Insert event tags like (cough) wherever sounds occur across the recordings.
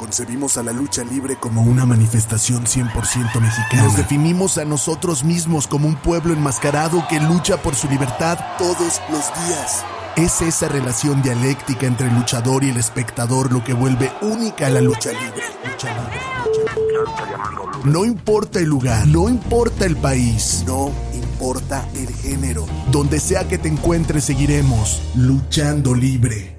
Concebimos a la lucha libre como una manifestación 100% mexicana. Nos definimos a nosotros mismos como un pueblo enmascarado que lucha por su libertad todos los días. Es esa relación dialéctica entre el luchador y el espectador lo que vuelve única a la lucha libre. No importa el lugar, no importa el país, no importa el género. Donde sea que te encuentres, seguiremos luchando libre.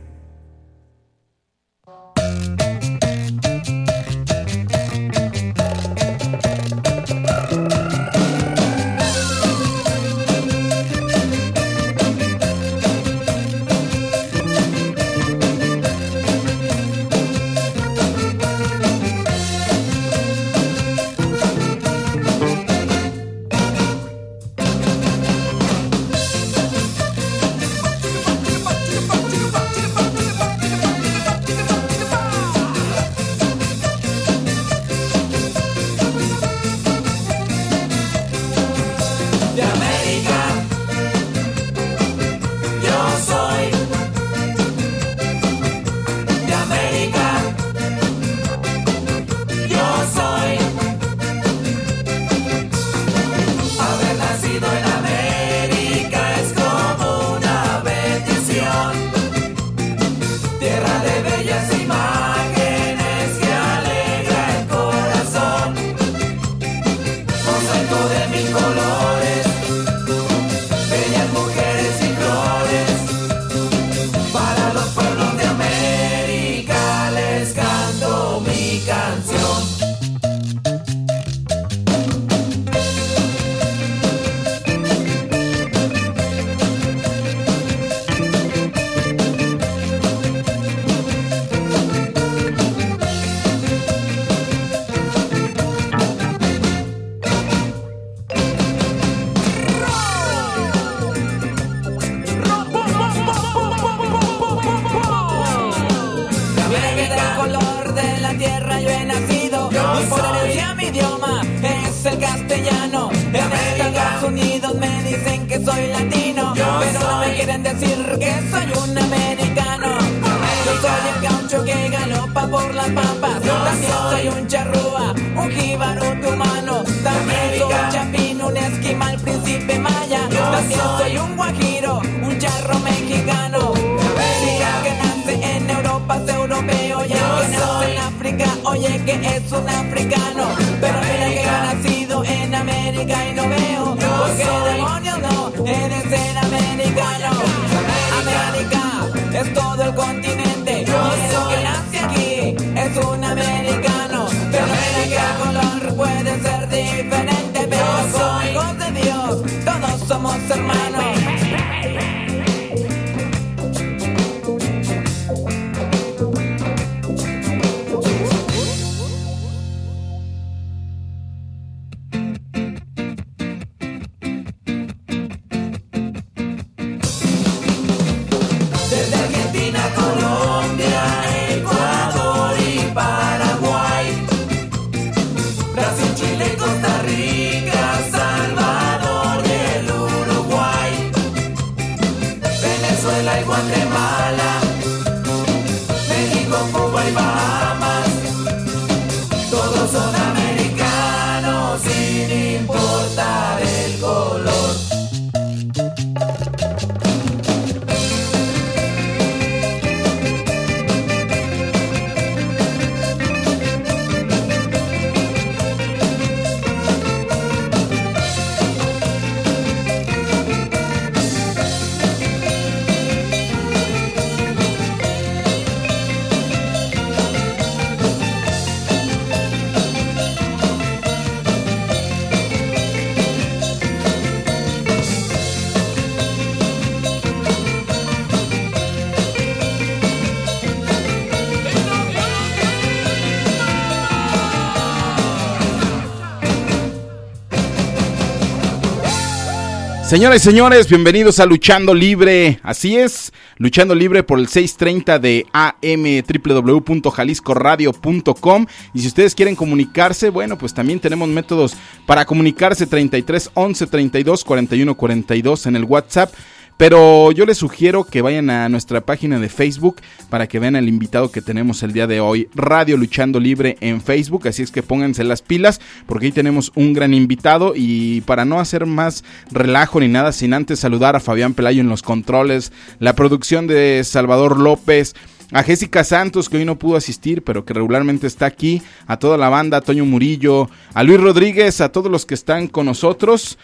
Señoras y señores, bienvenidos a Luchando Libre. Así es, Luchando Libre por el 630 de AM www.jaliscoradio.com. Y si ustedes quieren comunicarse, bueno, pues también tenemos métodos para comunicarse 33 11 32 41 42 en el WhatsApp Pero yo les sugiero que vayan a nuestra página de Facebook para que vean el invitado que tenemos el día de hoy, Radio Luchando Libre en Facebook. Así es que pónganse las pilas porque ahí tenemos un gran invitado. Y para no hacer más relajo ni nada, sin antes saludar a Fabián Pelayo en los controles, la producción de Salvador López a Jessica Santos, que hoy no pudo asistir, pero que regularmente está aquí, a toda la banda, a Toño Murillo, a Luis Rodríguez, a todos los que están con nosotros,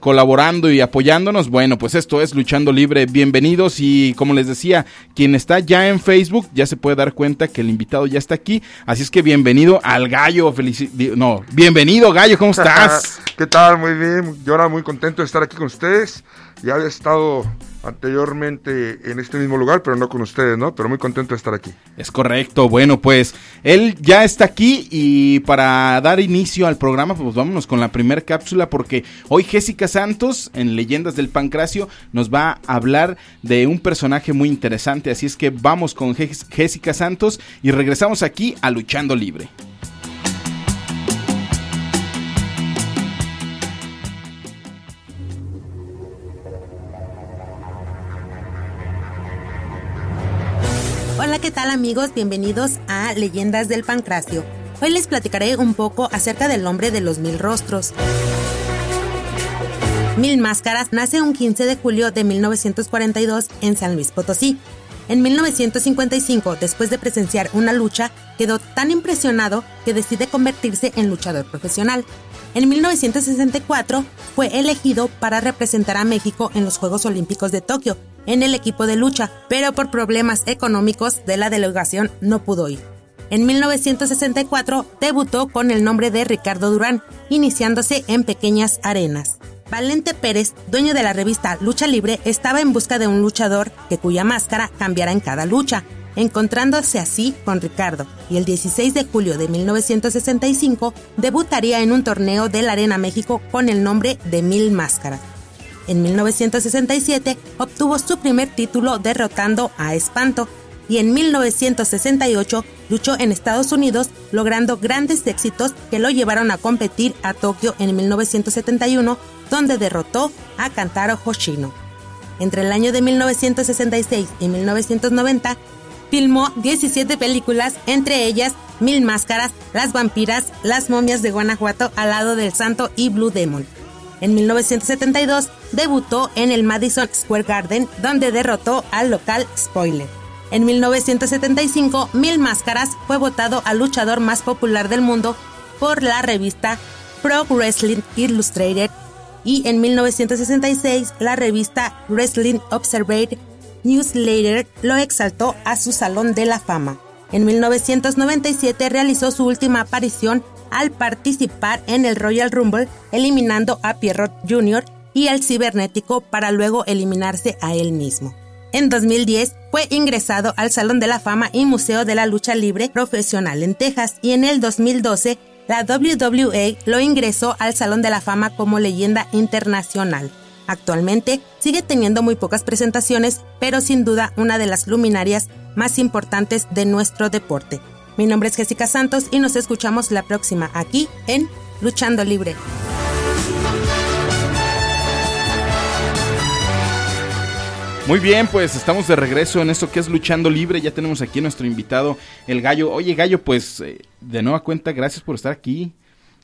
colaborando y apoyándonos. Bueno, pues esto es Luchando Libre, bienvenidos. Y como les decía, quien está ya en Facebook ya se puede dar cuenta que el invitado ya está aquí, así es que bienvenido al Gallo, no, bienvenido Gallo, ¿cómo estás? (laughs) ¿Qué tal? Muy bien, yo ahora muy contento de estar aquí con ustedes, ya había estado anteriormente en este mismo lugar, pero no con ustedes, ¿no? Pero muy contento de estar aquí. Es correcto. Bueno, pues él ya está aquí y para dar inicio al programa, pues vámonos con la primera cápsula porque hoy Jessica Santos en Leyendas del Pancracio nos va a hablar de un personaje muy interesante, así es que vamos con Jessica Santos y regresamos aquí a Luchando Libre. ¿Qué tal amigos? Bienvenidos a Leyendas del Pancracio. Hoy les platicaré un poco acerca del hombre de los mil rostros. Mil Máscaras nace un 15 de julio de 1942 en San Luis Potosí. En 1955, después de presenciar una lucha, quedó tan impresionado que decide convertirse en luchador profesional. En 1964 fue elegido para representar a México en los Juegos Olímpicos de Tokio en el equipo de lucha, pero por problemas económicos de la delegación no pudo ir. En 1964 debutó con el nombre de Ricardo Durán, iniciándose en pequeñas arenas. Valente Pérez, dueño de la revista Lucha Libre, estaba en busca de un luchador que cuya máscara cambiara en cada lucha, encontrándose así con Ricardo, y el 16 de julio de 1965 debutaría en un torneo de la Arena México con el nombre de Mil Máscaras. En 1967 obtuvo su primer título derrotando a Espanto y en 1968 luchó en Estados Unidos logrando grandes éxitos que lo llevaron a competir a Tokio en 1971 donde derrotó a Kantaro Hoshino. Entre el año de 1966 y 1990 filmó 17 películas, entre ellas Mil Máscaras, Las Vampiras, Las Momias de Guanajuato al lado del Santo y Blue Demon. En 1972 debutó en el Madison Square Garden, donde derrotó al local Spoiler. En 1975, Mil Máscaras fue votado al luchador más popular del mundo por la revista Pro Wrestling Illustrated y en 1966 la revista Wrestling Observer Newsletter lo exaltó a su Salón de la Fama. En 1997 realizó su última aparición al participar en el Royal Rumble, eliminando a Pierrot Jr. y al cibernético para luego eliminarse a él mismo. En 2010 fue ingresado al Salón de la Fama y Museo de la Lucha Libre Profesional en Texas y en el 2012 la WWE lo ingresó al Salón de la Fama como leyenda internacional. Actualmente sigue teniendo muy pocas presentaciones, pero sin duda una de las luminarias más importantes de nuestro deporte. Mi nombre es Jessica Santos y nos escuchamos la próxima aquí en Luchando Libre. Muy bien, pues estamos de regreso en esto que es Luchando Libre. Ya tenemos aquí a nuestro invitado, el Gallo. Oye, Gallo, pues eh, de nueva cuenta, gracias por estar aquí.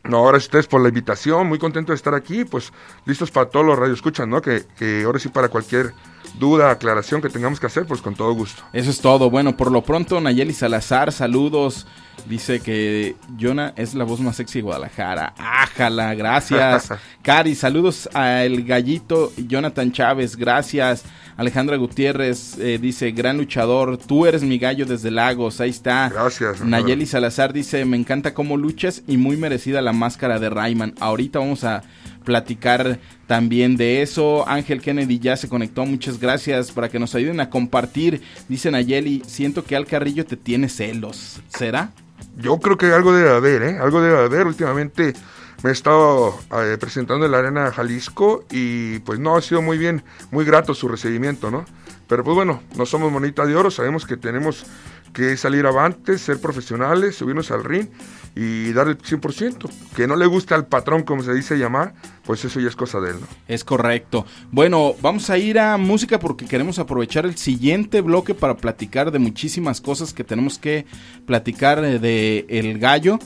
No, ahora ustedes por la invitación, muy contento de estar aquí, pues listos para todos los radioescuchas, ¿no? Que, que ahora sí para cualquier duda, aclaración que tengamos que hacer, pues con todo gusto. Eso es todo. Bueno, por lo pronto, Nayeli Salazar, saludos. Dice que Jonah es la voz más sexy de Guadalajara. Ájala, gracias. (laughs) Cari, saludos al gallito Jonathan Chávez, gracias. Alejandra Gutiérrez eh, dice, gran luchador, tú eres mi gallo desde Lagos, ahí está. Gracias. Nayeli Salazar dice, me encanta cómo luchas y muy merecida la máscara de Rayman. Ahorita vamos a platicar también de eso. Ángel Kennedy ya se conectó, muchas gracias para que nos ayuden a compartir. Dice Nayeli, siento que Al Carrillo te tiene celos. ¿Será? Yo creo que algo debe haber, ¿eh? Algo debe haber. Últimamente me he estado eh, presentando en la Arena Jalisco y pues no, ha sido muy bien, muy grato su recibimiento, ¿no? Pero pues bueno, no somos monita de oro, sabemos que tenemos que salir avante, ser profesionales, subirnos al ring y dar el 100%. Que no le gusta al patrón, como se dice llamar, pues eso ya es cosa de él, ¿no? Es correcto. Bueno, vamos a ir a música porque queremos aprovechar el siguiente bloque para platicar de muchísimas cosas que tenemos que platicar eh, de El Gallo.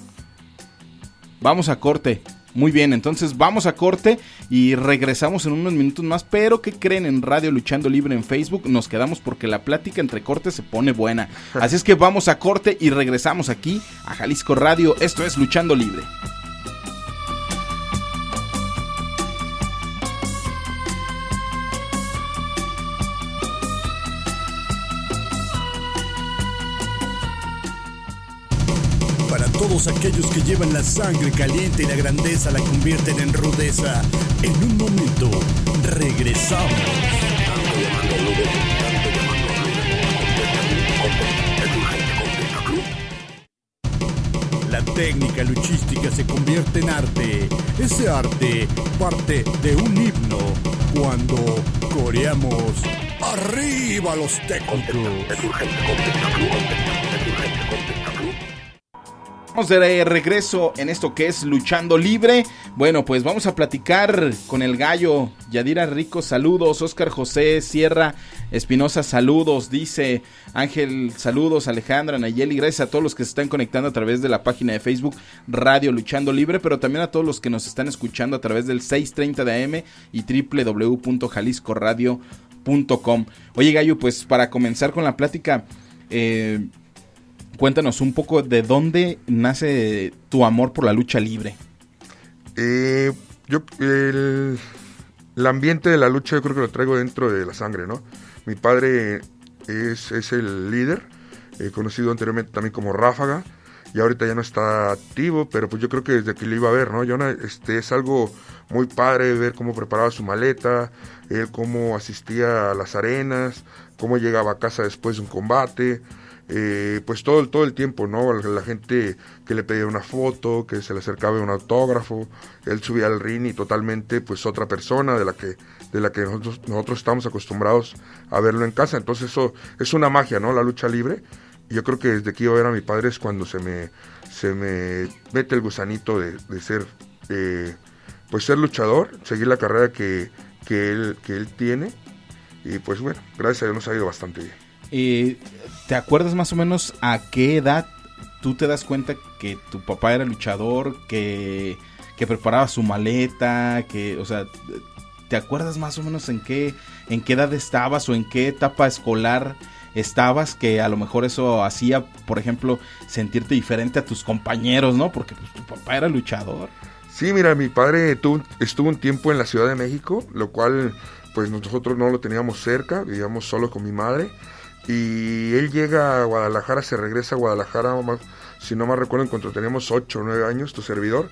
Vamos a corte. Muy bien, entonces vamos a corte y regresamos en unos minutos más. Pero ¿qué creen en Radio Luchando Libre en Facebook? Nos quedamos porque la plática entre cortes se pone buena. (laughs) Así es que vamos a corte y regresamos aquí a Jalisco Radio. Esto es Luchando Libre. Todos aquellos que llevan la sangre caliente y la grandeza la convierten en rudeza. En un momento, regresamos. La técnica luchística se convierte en arte. Ese arte parte de un himno cuando coreamos arriba los técnicos. Vamos de regreso en esto que es Luchando Libre. Bueno, pues vamos a platicar con el gallo. Yadira Rico, saludos. Oscar José Sierra Espinosa, saludos. Dice Ángel, saludos. Alejandra, Nayeli, gracias a todos los que se están conectando a través de la página de Facebook Radio Luchando Libre, pero también a todos los que nos están escuchando a través del 630 de AM y www.jaliscoradio.com. Oye, gallo, pues para comenzar con la plática, eh cuéntanos un poco de dónde nace tu amor por la lucha libre. Eh, yo, el, ambiente de la lucha yo creo que lo traigo dentro de la sangre, ¿no? Mi padre es, es el líder, eh, conocido anteriormente también como Ráfaga, y ahorita ya no está activo, pero pues yo creo que desde que lo iba a ver, ¿no? Yo, este, es algo muy padre ver cómo preparaba su maleta, él cómo asistía a las arenas, cómo llegaba a casa después de un combate, eh, pues todo, todo el tiempo, ¿no? La gente que le pedía una foto, que se le acercaba un autógrafo, él subía al ring y totalmente pues otra persona de la que, de la que nosotros, nosotros estamos acostumbrados a verlo en casa. Entonces eso es una magia, ¿no? La lucha libre. yo creo que desde que iba a ver a mi padre es cuando se me, se me mete el gusanito de, ser, eh, pues ser luchador, seguir la carrera que, que, él, que él tiene. Y pues bueno, gracias a Dios nos ha ido bastante bien. ¿Te acuerdas más o menos a qué edad tú te das cuenta que tu papá era luchador, que, que preparaba su maleta, que, o sea, ¿te acuerdas más o menos en qué, en qué edad estabas o en qué etapa escolar estabas que a lo mejor eso hacía, por ejemplo, sentirte diferente a tus compañeros, ¿no? Porque pues, tu papá era luchador. Sí, mira, mi padre estuvo un tiempo en la Ciudad de México, lo cual pues nosotros no lo teníamos cerca, vivíamos solo con mi madre y él llega a Guadalajara, se regresa a Guadalajara, si no me recuerdo, cuando teníamos 8 o 9 años, tu servidor.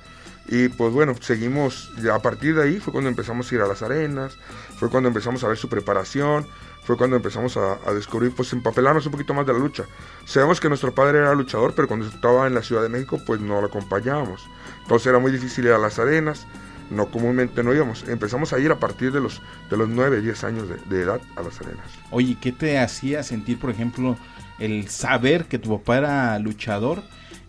Y pues bueno, seguimos, a partir de ahí fue cuando empezamos a ir a las arenas, fue cuando empezamos a ver su preparación, fue cuando empezamos a, descubrir, pues empapelarnos un poquito más de la lucha. Sabemos que nuestro padre era luchador, pero cuando estaba en la Ciudad de México, pues no lo acompañábamos. Entonces era muy difícil ir a las arenas, no comúnmente no íbamos. Empezamos a ir a partir de los, de los 9, 10 años de, edad a las arenas. Oye, ¿qué te hacía sentir, por ejemplo, el saber que tu papá era luchador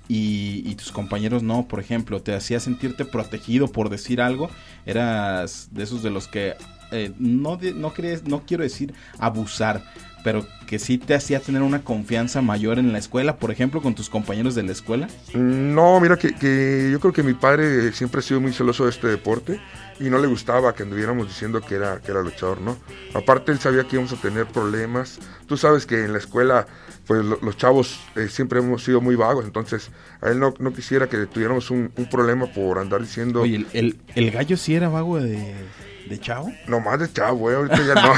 y, tus compañeros no, por ejemplo? ¿Te hacía sentirte protegido por decir algo? ¿Eras de esos de los que eh, no, no, crees, no quiero decir abusar, pero que sí te hacía tener una confianza mayor en la escuela, por ejemplo, con tus compañeros de la escuela? No, mira que, yo creo que mi padre siempre ha sido muy celoso de este deporte y no le gustaba que anduviéramos diciendo que era, que era luchador, ¿no? Aparte él sabía que íbamos a tener problemas. Tú sabes que en la escuela, pues los chavos eh, siempre hemos sido muy vagos, entonces a él no, no quisiera que tuviéramos un, problema por andar diciendo... Oye, el, el gallo sí era vago de... ¿De chavo? No más de chavo, güey, ahorita ya no.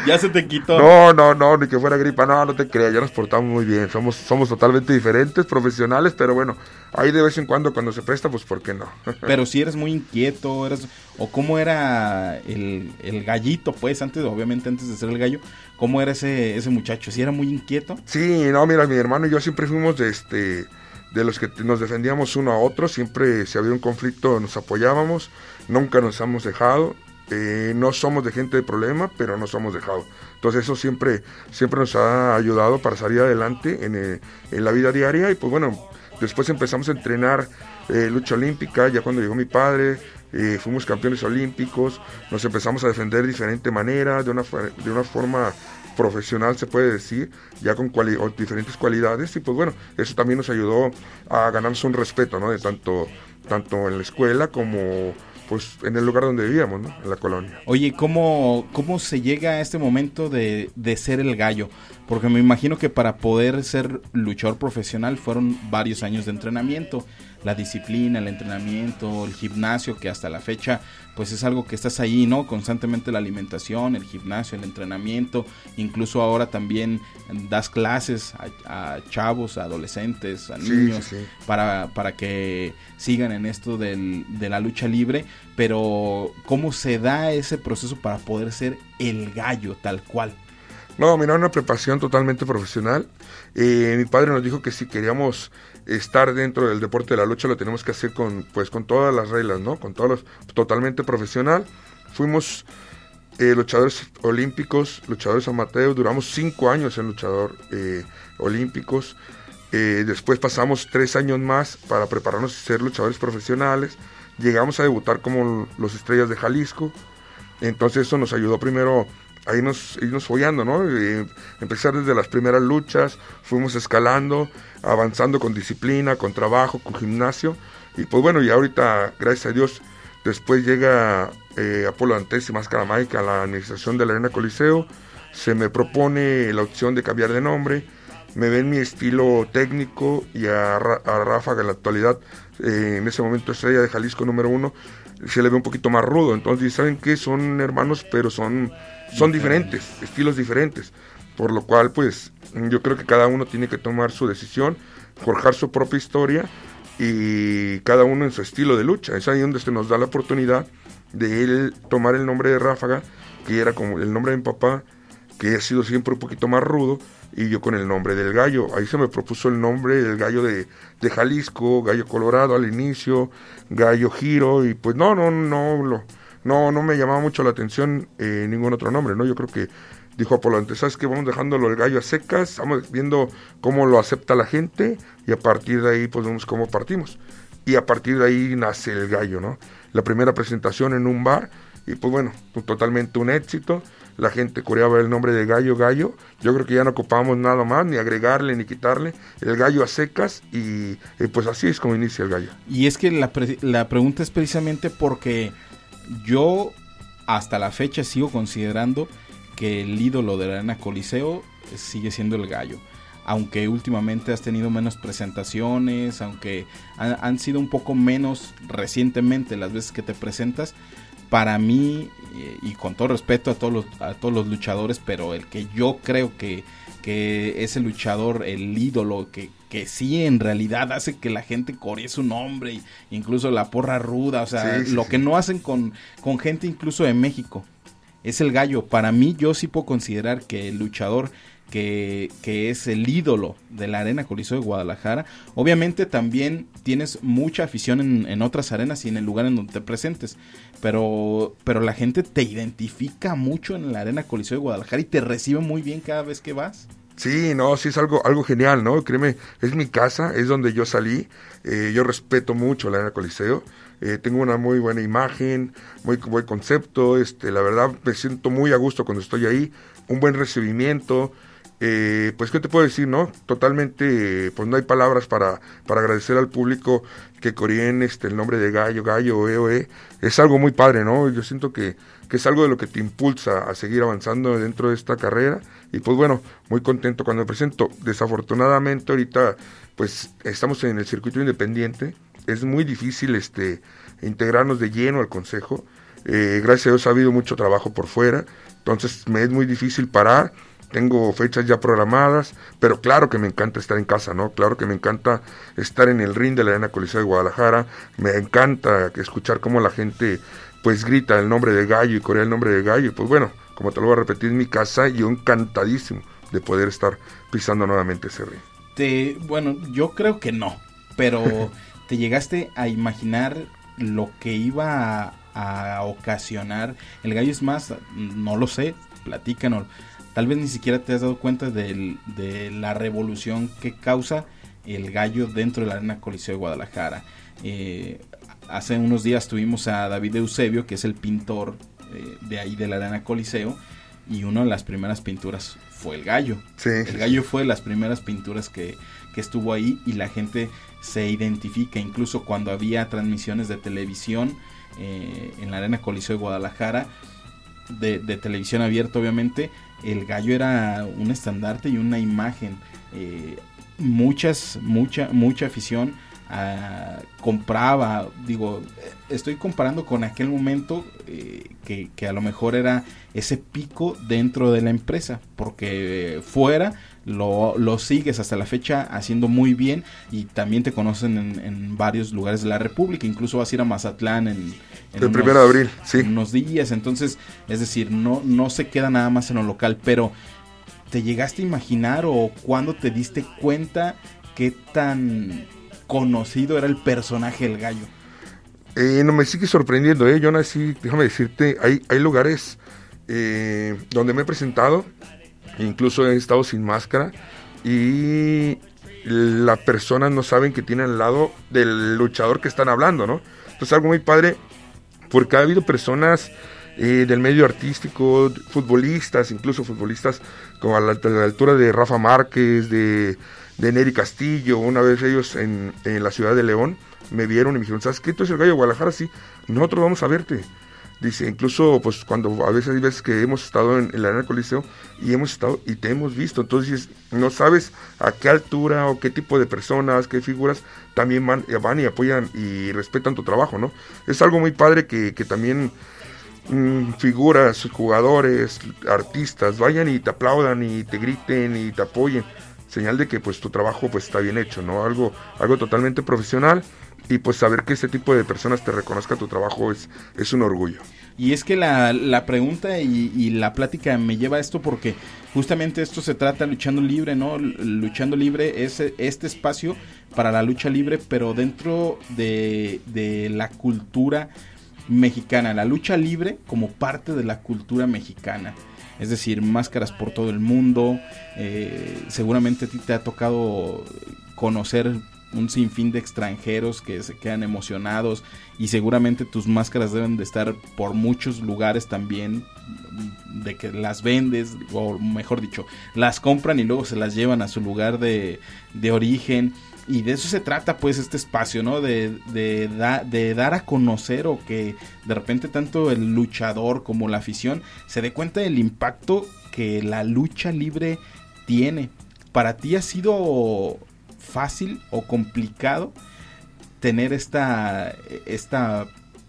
(laughs) ya se te quitó. No, no, no, ni que fuera gripa, no, no te creas, ya nos portamos muy bien, somos, somos totalmente diferentes, profesionales, pero bueno, ahí de vez en cuando cuando se presta, pues ¿por qué no? (laughs) pero si eres muy inquieto, eres, o cómo era el, el, gallito, pues, antes, obviamente antes de ser el gallo, ¿cómo era ese, ese muchacho? ¿Si era muy inquieto? Sí, no, mira, mi hermano y yo siempre fuimos de este de los que nos defendíamos uno a otro, siempre si había un conflicto nos apoyábamos, nunca nos hemos dejado eh, no somos de gente de problema, pero no somos dejados. Entonces eso siempre, siempre nos ha ayudado para salir adelante en, eh, en la vida diaria y pues bueno, después empezamos a entrenar eh, lucha olímpica, ya cuando llegó mi padre, fuimos campeones olímpicos, nos empezamos a defender de diferente manera, de una, de una forma profesional se puede decir, ya con diferentes cualidades y pues bueno, eso también nos ayudó a ganarnos un respeto, ¿no? De tanto, tanto en la escuela como pues en el lugar donde vivíamos, ¿no? En la colonia. Oye, ¿cómo, cómo se llega a este momento de, de ser el gallo? Porque me imagino que para poder ser luchador profesional fueron varios años de entrenamiento la disciplina, el entrenamiento, el gimnasio, que hasta la fecha pues es algo que estás ahí, ¿no? Constantemente la alimentación, el gimnasio, el entrenamiento, incluso ahora también das clases a, chavos, a adolescentes, a niños, Para, para que sigan en esto del, de la lucha libre, pero ¿cómo se da ese proceso para poder ser el gallo tal cual? No, mira, una preparación totalmente profesional. Eh, mi padre nos dijo que si queríamos estar dentro del deporte de la lucha lo tenemos que hacer con, pues, con todas las reglas, ¿no? Con todos totalmente profesional. Fuimos eh, luchadores olímpicos, luchadores amateurs, duramos cinco años en luchador eh, olímpicos. Eh, después pasamos tres años más para prepararnos y ser luchadores profesionales. Llegamos a debutar como los estrellas de Jalisco. Entonces eso nos ayudó primero a irnos, irnos follando, ¿no? empezar desde las primeras luchas, fuimos escalando, avanzando con disciplina, con trabajo, con gimnasio. Y pues bueno, y ahorita, gracias a Dios, después llega eh, Apolo Antes y Máscara Mágica a la administración de la Arena Coliseo. Se me propone la opción de cambiar de nombre. Me ven mi estilo técnico y a, a Ráfaga en la actualidad, eh, en ese momento estrella de Jalisco número uno, se le ve un poquito más rudo. Entonces, ¿saben qué? Son hermanos, pero son son diferentes, estilos diferentes. Por lo cual, pues, yo creo que cada uno tiene que tomar su decisión, forjar su propia historia y cada uno en su estilo de lucha. Es ahí donde se nos da la oportunidad de él tomar el nombre de Ráfaga, que era como el nombre de mi papá, que ha sido siempre un poquito más rudo, y yo con el nombre del gallo. Ahí se me propuso el nombre del gallo de, de Jalisco, gallo colorado al inicio, gallo giro, y pues no, no, no, no, no me llamaba mucho la atención eh, ningún otro nombre, ¿no? Yo creo que dijo Apolo antes, ¿sabes qué? Vamos dejándolo el gallo a secas, vamos viendo cómo lo acepta la gente y a partir de ahí pues vemos cómo partimos. Y a partir de ahí nace el gallo, ¿no? La primera presentación en un bar y pues bueno, totalmente un éxito. La gente coreaba el nombre de gallo, gallo. Yo creo que ya no ocupamos nada más, ni agregarle ni quitarle. El gallo a secas y, pues así es como inicia el gallo. Y es que la, la pregunta es precisamente porque yo hasta la fecha sigo considerando que el ídolo de la arena Coliseo sigue siendo el gallo. Aunque últimamente has tenido menos presentaciones, aunque han, sido un poco menos recientemente las veces que te presentas, para mí, y con todo respeto a todos los, a todos los luchadores, pero el que yo creo que, que es el luchador, el ídolo, que, que sí en realidad hace que la gente coree su nombre, incluso la porra ruda, o sea, lo que no hacen con, con gente incluso de México. Es el gallo. Para mí yo sí puedo considerar que el luchador que, es el ídolo de la Arena Coliseo de Guadalajara. Obviamente también tienes mucha afición en, en, otras arenas y en el lugar en donde te presentes. Pero, pero la gente te identifica mucho en la Arena Coliseo de Guadalajara y te recibe muy bien cada vez que vas. Sí, no, sí es algo, algo genial, ¿no? Créeme, es mi casa, es donde yo salí. Eh, yo respeto mucho la Arena Coliseo. Eh, tengo una muy buena imagen, muy buen concepto. Este, la verdad, me siento muy a gusto cuando estoy ahí. Un buen recibimiento. Eh, pues, ¿qué te puedo decir, no? Totalmente, pues no hay palabras para, para agradecer al público que coreen este, el nombre de Gallo, Gallo, EOE. Es algo muy padre, ¿no? Yo siento que, que es algo de lo que te impulsa a seguir avanzando dentro de esta carrera y pues bueno, muy contento cuando me presento. Desafortunadamente ahorita pues estamos en el circuito independiente. Es muy difícil este integrarnos de lleno al consejo. Eh, gracias a Dios ha habido mucho trabajo por fuera. Entonces me es muy difícil parar. Tengo fechas ya programadas, pero claro que me encanta estar en casa, ¿no? Claro que me encanta estar en el ring de la Arena Coliseo de Guadalajara. Me encanta escuchar cómo la gente pues grita el nombre de Gallo y corea el nombre de Gallo. Y pues bueno, como te lo voy a repetir, en mi casa y yo encantadísimo de poder estar pisando nuevamente ese ring. Te, bueno, yo creo que no, pero (laughs) ¿te llegaste a imaginar lo que iba a ocasionar el gallo? Es más, no lo sé, platícanos. Tal vez ni siquiera te has dado cuenta de, de la revolución que causa el gallo dentro de la Arena Coliseo de Guadalajara. Eh, hace unos días tuvimos a David Eusebio, que es el pintor eh, de ahí de la Arena Coliseo, y una de las primeras pinturas fue el gallo. el gallo fue de las primeras pinturas que, que estuvo ahí y la gente se identifica, incluso cuando había transmisiones de televisión eh, en la Arena Coliseo de Guadalajara, de, televisión abierta obviamente, el gallo era un estandarte y una imagen. Eh, muchas, mucha, mucha afición ah, compraba, digo, estoy comparando con aquel momento eh, que, a lo mejor era ese pico dentro de la empresa, porque fuera lo, sigues hasta la fecha haciendo muy bien y también te conocen en, varios lugares de la República, incluso vas a ir a Mazatlán en, el primero de abril, sí. unos días, entonces, es decir, no, no se queda nada más en lo local, pero ¿te llegaste a imaginar o cuando te diste cuenta qué tan conocido era el personaje del gallo? Eh, no me sigue sorprendiendo, ¿eh? Yo nací, déjame decirte, hay, hay lugares eh, donde me he presentado incluso he estado sin máscara y las personas no saben que tienen al lado del luchador que están hablando, ¿no? Entonces algo muy padre porque ha habido personas eh, del medio artístico, futbolistas, incluso futbolistas como a la, altura de Rafa Márquez, de, de Neri Castillo, una vez ellos en, en, la ciudad de León me vieron y me dijeron, ¿sabes qué? Tú eres el gallo de Guadalajara, sí, nosotros vamos a verte. Dice, incluso pues cuando a veces hay veces que hemos estado en, la arena coliseo y hemos estado y te hemos visto, entonces no sabes a qué altura o qué tipo de personas, qué figuras también van, van y apoyan y respetan tu trabajo, ¿no? Es algo muy padre que, que también mm, figuras, jugadores, artistas vayan y te aplaudan y te griten y te apoyen, señal de que pues tu trabajo pues está bien hecho, ¿no? Algo, algo totalmente profesional y pues saber que este tipo de personas te reconozca tu trabajo es, es un orgullo. Y es que la, la pregunta y, la plática me lleva a esto porque justamente esto se trata luchando libre, ¿no? Luchando libre es este espacio para la lucha libre, pero dentro de, de la cultura mexicana, la lucha libre como parte de la cultura mexicana. Es decir, máscaras por todo el mundo. Eh, seguramente a ti te ha tocado conocer un sinfín de extranjeros que se quedan emocionados y seguramente tus máscaras deben de estar por muchos lugares también de que las vendes o mejor dicho las compran y luego se las llevan a su lugar de, de origen. Y de eso se trata pues este espacio no de, de, de dar a conocer o que de repente tanto el luchador como la afición se dé cuenta del impacto que la lucha libre tiene. Para ti ha sido fácil o complicado tener esta, esta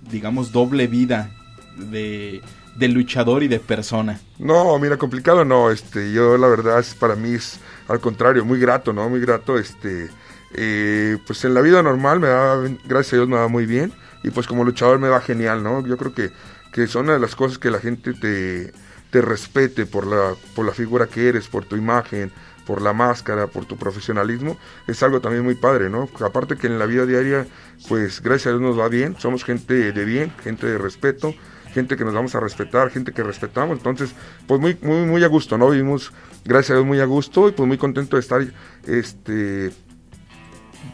digamos, doble vida de, luchador y de persona. No, mira, complicado no, este, yo la verdad es, para mí es al contrario, muy grato, ¿no? Muy grato, este, eh, pues en la vida normal me da, gracias a Dios me va muy bien y pues como luchador me va genial, ¿no? Yo creo que, que son una de las cosas que la gente te, te respete por la, por la figura que eres, por tu imagen, por la máscara, por tu profesionalismo, es algo también muy padre, ¿no? Aparte que en la vida diaria, pues gracias a Dios nos va bien, somos gente de bien, gente de respeto, gente que nos vamos a respetar, gente que respetamos, entonces, pues muy, muy, muy a gusto, ¿no? Vivimos, gracias a Dios, muy a gusto y pues muy contento de estar, este,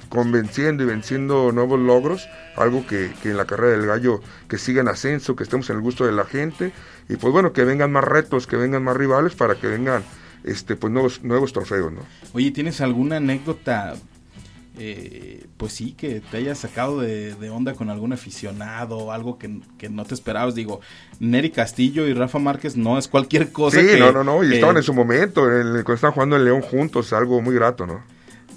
convenciendo y venciendo nuevos logros, algo que, que, en la carrera del gallo que siga en ascenso, que estemos en el gusto de la gente y pues bueno, que vengan más retos, que vengan más rivales para que vengan este, pues nuevos, nuevos trofeos, ¿no? Oye, ¿tienes alguna anécdota, eh, pues sí, que te haya sacado de, onda con algún aficionado, algo que, no te esperabas? Digo, Neri Castillo y Rafa Márquez no es cualquier cosa. Sí, no, no, no, y estaban en su momento, cuando estaban jugando en León juntos, algo muy grato, ¿no?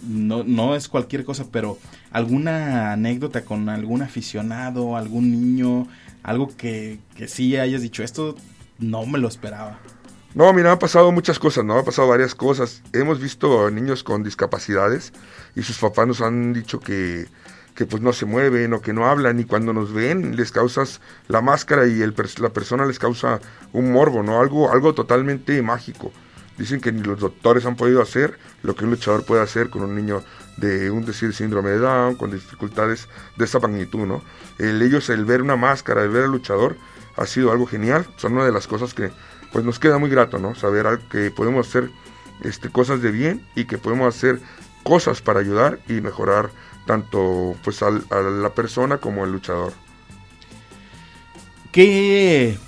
No, no es cualquier cosa, pero alguna anécdota con algún aficionado, algún niño, algo que, que sí hayas dicho, esto no me lo esperaba. No, mira, han pasado muchas cosas, ¿no? Han pasado varias cosas. Hemos visto niños con discapacidades y sus papás nos han dicho que, que pues no se mueven o que no hablan y cuando nos ven les causas la máscara y el, la persona les causa un morbo, ¿no? Algo, algo totalmente mágico. Dicen que ni los doctores han podido hacer lo que un luchador puede hacer con un niño de un decir síndrome de Down, con dificultades de esa magnitud, ¿no? El ellos, el ver una máscara, el ver al luchador, ha sido algo genial, son una de las cosas que pues nos queda muy grato, ¿no? Saber que podemos hacer este, cosas de bien y que podemos hacer cosas para ayudar y mejorar tanto pues a la persona como al luchador. ¿Qué,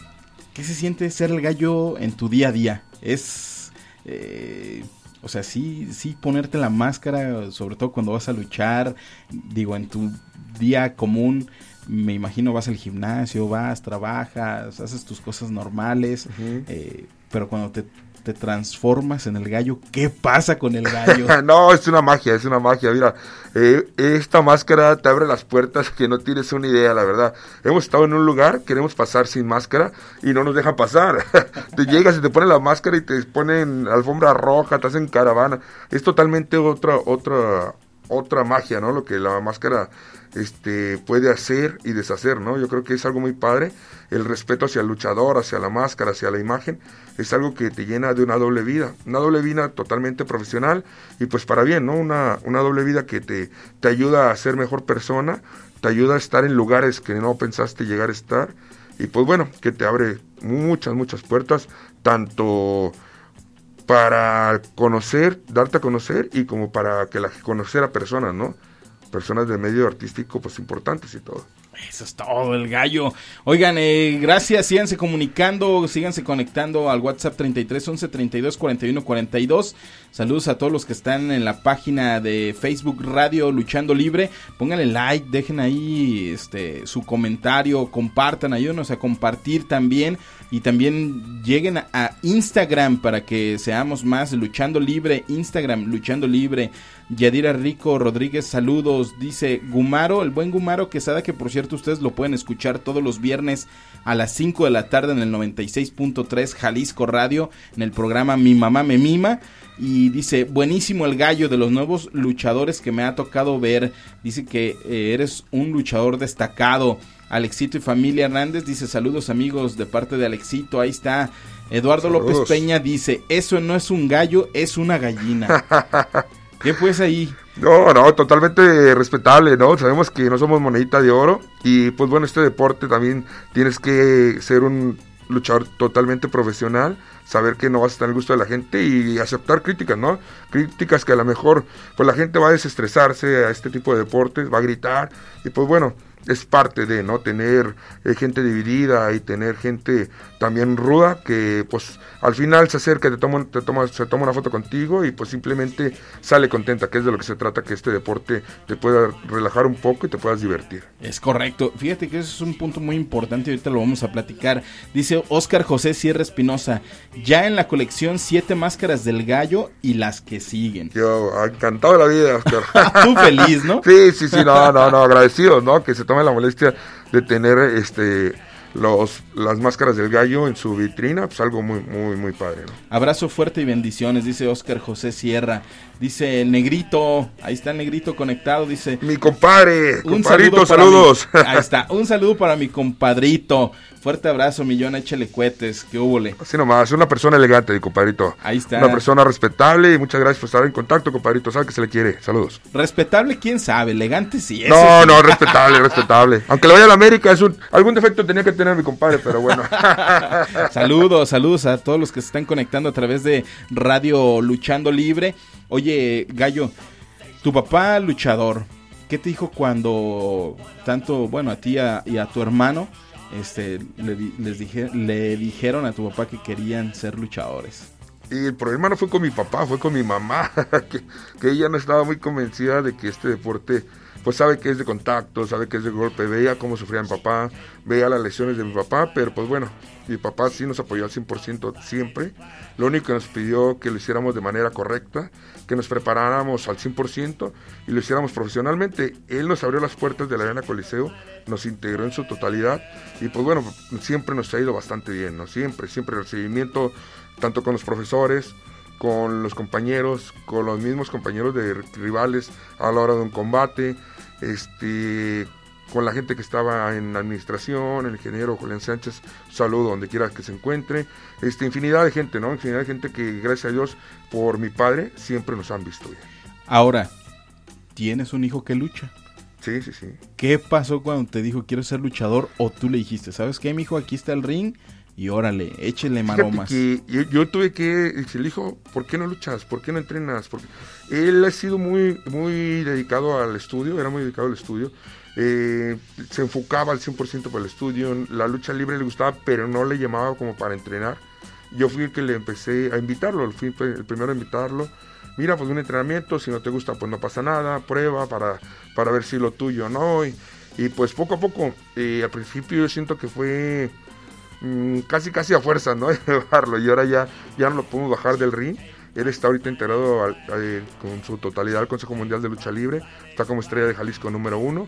¿Qué se siente ser el gallo en tu día a día? Es... Eh, o sea, sí, sí ponerte la máscara, sobre todo cuando vas a luchar, digo, en tu día común, me imagino vas al gimnasio, vas, trabajas, haces tus cosas normales, eh, pero cuando te te transformas en el gallo, ¿qué pasa con el gallo? (laughs) no, es una magia, es una magia. Mira, eh, esta máscara te abre las puertas que no tienes una idea, la verdad. Hemos estado en un lugar, queremos pasar sin máscara y no nos dejan pasar. (laughs) te llegas y te ponen la máscara y te ponen alfombra roja, te hacen caravana. Es totalmente otra, otra, otra magia, ¿no? Lo que la máscara este, puede hacer y deshacer, ¿no? Yo creo que es algo muy padre. El respeto hacia el luchador, hacia la máscara, hacia la imagen, es algo que te llena de una doble vida. Una doble vida totalmente profesional y pues para bien, ¿no? Una, una doble vida que te, te ayuda a ser mejor persona, te ayuda a estar en lugares que no pensaste llegar a estar y pues bueno, que te abre muchas, muchas puertas, tanto para conocer, darte a conocer y como para que la conocer a personas, ¿no? personas del medio artístico pues importantes y todo. Eso es todo, el gallo. Oigan, eh, gracias, síganse comunicando, síganse conectando al WhatsApp 33 11 32 41 42. Saludos a todos los que están en la página de Facebook Radio Luchando Libre. Pónganle like, dejen ahí este su comentario, compartan, ayúdenos a compartir también y también lleguen a, Instagram para que seamos más Luchando Libre, Instagram Luchando Libre. Yadira Rico Rodríguez, saludos. Dice Gumaro, el buen Gumaro Quesada, que por cierto ustedes lo pueden escuchar todos los viernes a las 5 de la tarde en el 96.3 Jalisco Radio, en el programa Mi Mamá Me Mima. Y dice, buenísimo el gallo de los nuevos luchadores que me ha tocado ver. Dice que eh, eres un luchador destacado. Alexito y familia Hernández dice saludos amigos de parte de Alexito. Ahí está. Eduardo López Peña dice, eso no es un gallo, es una gallina. (laughs) ¿Qué pues ahí? No, no, totalmente respetable, ¿no? Sabemos que no somos monedita de oro y pues bueno, este deporte también tienes que ser un luchador totalmente profesional, saber que no vas a estar el gusto de la gente y aceptar críticas, ¿no? Críticas que a lo mejor pues la gente va a desestresarse a este tipo de deportes, va a gritar y pues bueno, es parte de no tener eh, gente dividida y tener gente también ruda que pues al final se acerca te toma te toma se toma una foto contigo y pues simplemente sale contenta que es de lo que se trata que este deporte te pueda relajar un poco y te puedas divertir. Es correcto. Fíjate que eso es un punto muy importante ahorita lo vamos a platicar. Dice Oscar José Sierra Espinosa ya en la colección siete máscaras del gallo y las que siguen yo encantado de la vida Oscar (laughs) tú feliz no (laughs) sí sí sí no no no agradecido no que se tome la molestia de tener este los, las máscaras del gallo en su vitrina, pues algo muy, muy, muy padre. Abrazo fuerte y bendiciones, dice Oscar José Sierra. Dice el negrito, ahí está el negrito conectado, dice. Mi compadre, compadrito, saludos. (laughs) ahí está, un saludo para mi compadrito. Fuerte abrazo, millón, échale cuetes, que húbole. Así nomás, una persona elegante, mi compadrito. Ahí está. Una persona respetable y muchas gracias por estar en contacto, compadrito. Sabe que se le quiere. Saludos. Respetable, quién sabe, elegante sí. No, no, respetable, respetable. (laughs) Aunque le vaya a la América, es un, algún defecto tenía que tener mi compadre, pero bueno. (laughs) saludos, saludos a todos los que se están conectando a través de Radio Luchando Libre. Oye, Gallo, tu papá luchador, ¿qué te dijo cuando tanto, bueno, a ti y a tu hermano? este, le, les dije, le dijeron a tu papá que querían ser luchadores. Y el problema no fue con mi papá, fue con mi mamá, (laughs) que, que, ella no estaba muy convencida de que este deporte, pues sabe que es de contacto, sabe que es de golpe, veía cómo sufría mi papá, veía las lesiones de mi papá, pero pues bueno, mi papá sí nos apoyó al 100% siempre. Lo único que nos pidió que lo hiciéramos de manera correcta, que nos preparáramos al 100% y lo hiciéramos profesionalmente. Él nos abrió las puertas de la Arena Coliseo, nos integró en su totalidad y pues bueno, siempre nos ha ido bastante bien, ¿no? Siempre, siempre el recibimiento, tanto con los profesores, con los compañeros, con los mismos compañeros de rivales a la hora de un combate, este con la gente que estaba en administración, el ingeniero Julián Sánchez, saludo donde quiera que se encuentre, este, infinidad de gente, ¿no? Infinidad de gente que gracias a Dios por mi padre siempre nos han visto bien. Ahora, tienes un hijo que lucha. Sí, sí, sí. ¿Qué pasó cuando te dijo quiero ser luchador o tú le dijiste, ¿sabes qué, mi hijo? Aquí está el ring y órale, échele maromas. Que yo, yo, tuve que decirle, hijo, ¿por qué no luchas? ¿Por qué no entrenas? Porque él ha sido muy, muy dedicado al estudio, era muy dedicado al estudio. Eh, se enfocaba al 100% para el estudio, la lucha libre le gustaba, pero no le llamaba como para entrenar. Yo fui el que le empecé a invitarlo, fui el primero a invitarlo. Mira, pues un entrenamiento, si no te gusta, pues no pasa nada, prueba para, para ver si lo tuyo no. Y, y pues poco a poco, eh, al principio yo siento que fue casi casi a fuerza, ¿no? (laughs) Llevarlo y ahora ya, ya no lo podemos bajar del ring. Él está ahorita integrado al, con su totalidad al Consejo Mundial de Lucha Libre, está como estrella de Jalisco número uno.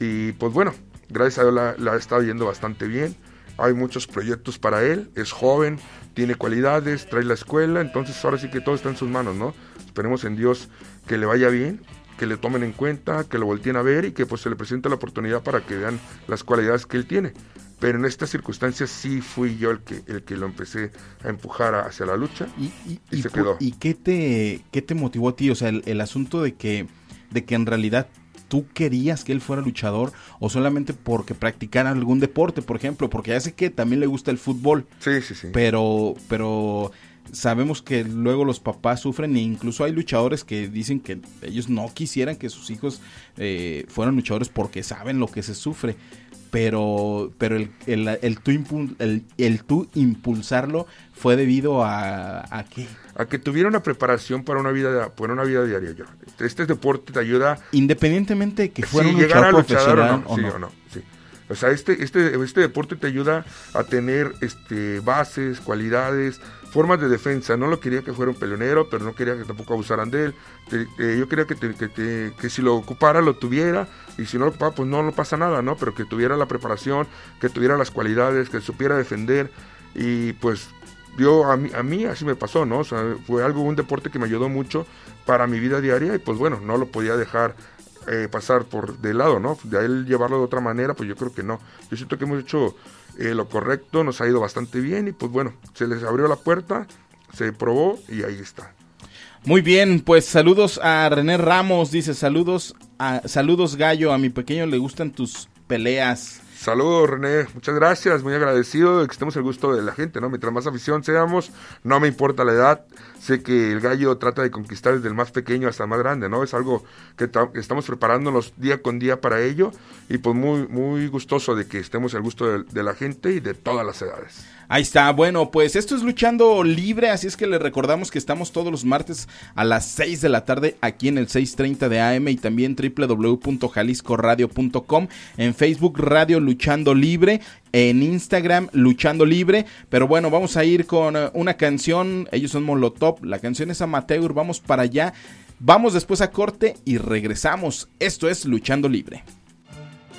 Y pues bueno, gracias a Dios la, la está yendo bastante bien. Hay muchos proyectos para él, es joven, tiene cualidades, trae la escuela, entonces ahora sí que todo está en sus manos, ¿no? Esperemos en Dios que le vaya bien, que le tomen en cuenta, que lo volteen a ver y que pues se le presente la oportunidad para que vean las cualidades que él tiene. Pero en estas circunstancias sí fui yo el que, el que lo empecé a empujar hacia la lucha y, y, y, y se quedó. ¿Y qué te, qué te motivó a ti? O sea, el, el asunto de que, de que en realidad tú querías que él fuera luchador o solamente porque practicara algún deporte, por ejemplo, porque ya sé que también le gusta el fútbol. Sí, sí, sí. Pero, pero sabemos que luego los papás sufren e incluso hay luchadores que dicen que ellos no quisieran que sus hijos eh, fueran luchadores porque saben lo que se sufre. Pero, pero el, el, el, tú el, el tú impulsarlo fue debido a, a qué? a que tuviera una preparación para una vida para una vida diaria yo. Este deporte te ayuda independientemente de que fuera sí, un luchador profesional o no, o sí no. o no, sí. O sea, este, este, este deporte te ayuda a tener este, bases, cualidades, formas de defensa. No lo quería que fuera un peleonero, pero no quería que tampoco abusaran de él. Yo quería que, te, que, si lo ocupara, lo tuviera. Y si no lo pues no, no pasa nada, ¿no? Pero que tuviera la preparación, que tuviera las cualidades, que supiera defender. Y pues yo a mí, a mí así me pasó, ¿no? O sea, fue algo, un deporte que me ayudó mucho para mi vida diaria y pues bueno, no lo podía dejar eh, pasar por de lado, ¿no? De él llevarlo de otra manera, pues yo creo que no. Yo siento que hemos hecho eh, lo correcto, nos ha ido bastante bien y pues bueno, se les abrió la puerta, se probó y ahí está. Muy bien, pues saludos a René Ramos, dice saludos a saludos Gallo, a mi pequeño le gustan tus peleas. Saludos, René. Muchas gracias. Muy agradecido de que estemos el gusto de la gente, ¿no? Mientras más afición seamos, no me importa la edad. Sé que el gallo trata de conquistar desde el más pequeño hasta el más grande, ¿no? Es algo que, estamos preparándonos día con día para ello. Y pues muy, muy gustoso de que estemos el gusto de, la gente y de todas las edades. Ahí está, bueno, pues esto es Luchando Libre, así es que les recordamos que estamos todos los martes a las 6 de la tarde aquí en el 6.30 de AM y también www.jaliscoradio.com, en Facebook Radio Luchando Libre, en Instagram Luchando Libre, pero bueno, vamos a ir con una canción, ellos son Molotov, la canción es Amateur, vamos para allá, vamos después a corte y regresamos, esto es Luchando Libre.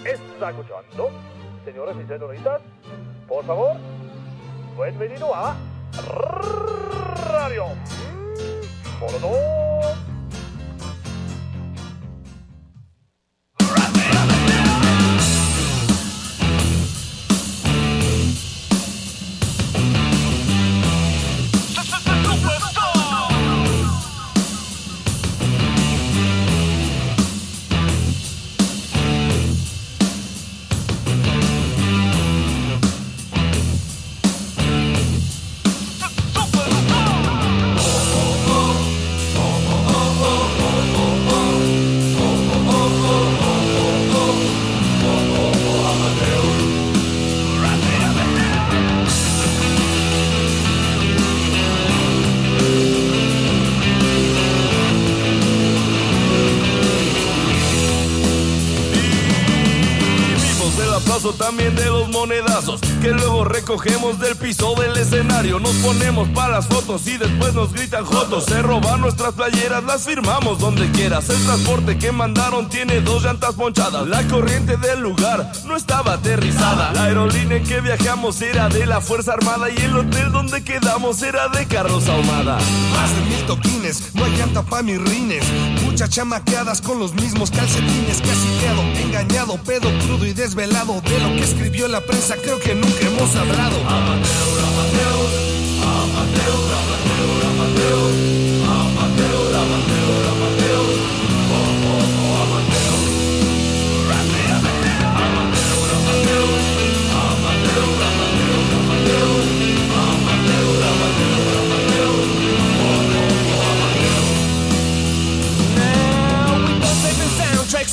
¿Está escuchando, y señoritas? Por favor, bienvenido a Radio. Luego recogemos del piso del escenario. Nos ponemos para las fotos y después nos gritan jotos. Se roban nuestras playeras, las firmamos donde quieras. El transporte que mandaron tiene dos llantas ponchadas. La corriente del lugar no estaba aterrizada. La aerolínea en que viajamos era de la Fuerza Armada y el hotel donde quedamos era de Carlos Ahumada. Más de mil toquines, no hay llanta pa' mis rines. Muchas chamaqueadas con los mismos calcetines. Casi quedo engañado, pedo crudo y desvelado de lo que escribió la prensa creo que nunca hemos hablado. Amateur, amateur, amateur,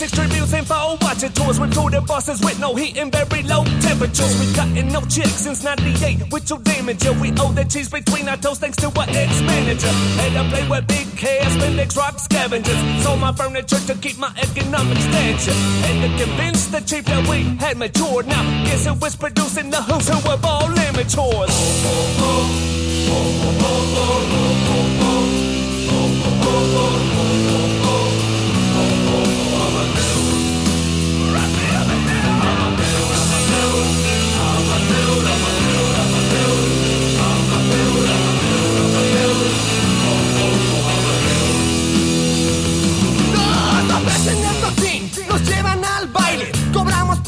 six tributes and four watching tours with two bosses with no heat and very low temperatures. We cutting no chicks since 98 with your damage. Yeah, we owe the cheese between our toes thanks to our ex-manager. And I play with big cash, spend X rock scavengers. Sold my furniture to keep my economic stature. And to convince the chief that we had matured. Now, guess who was producing the who's who of all amateurs? Dos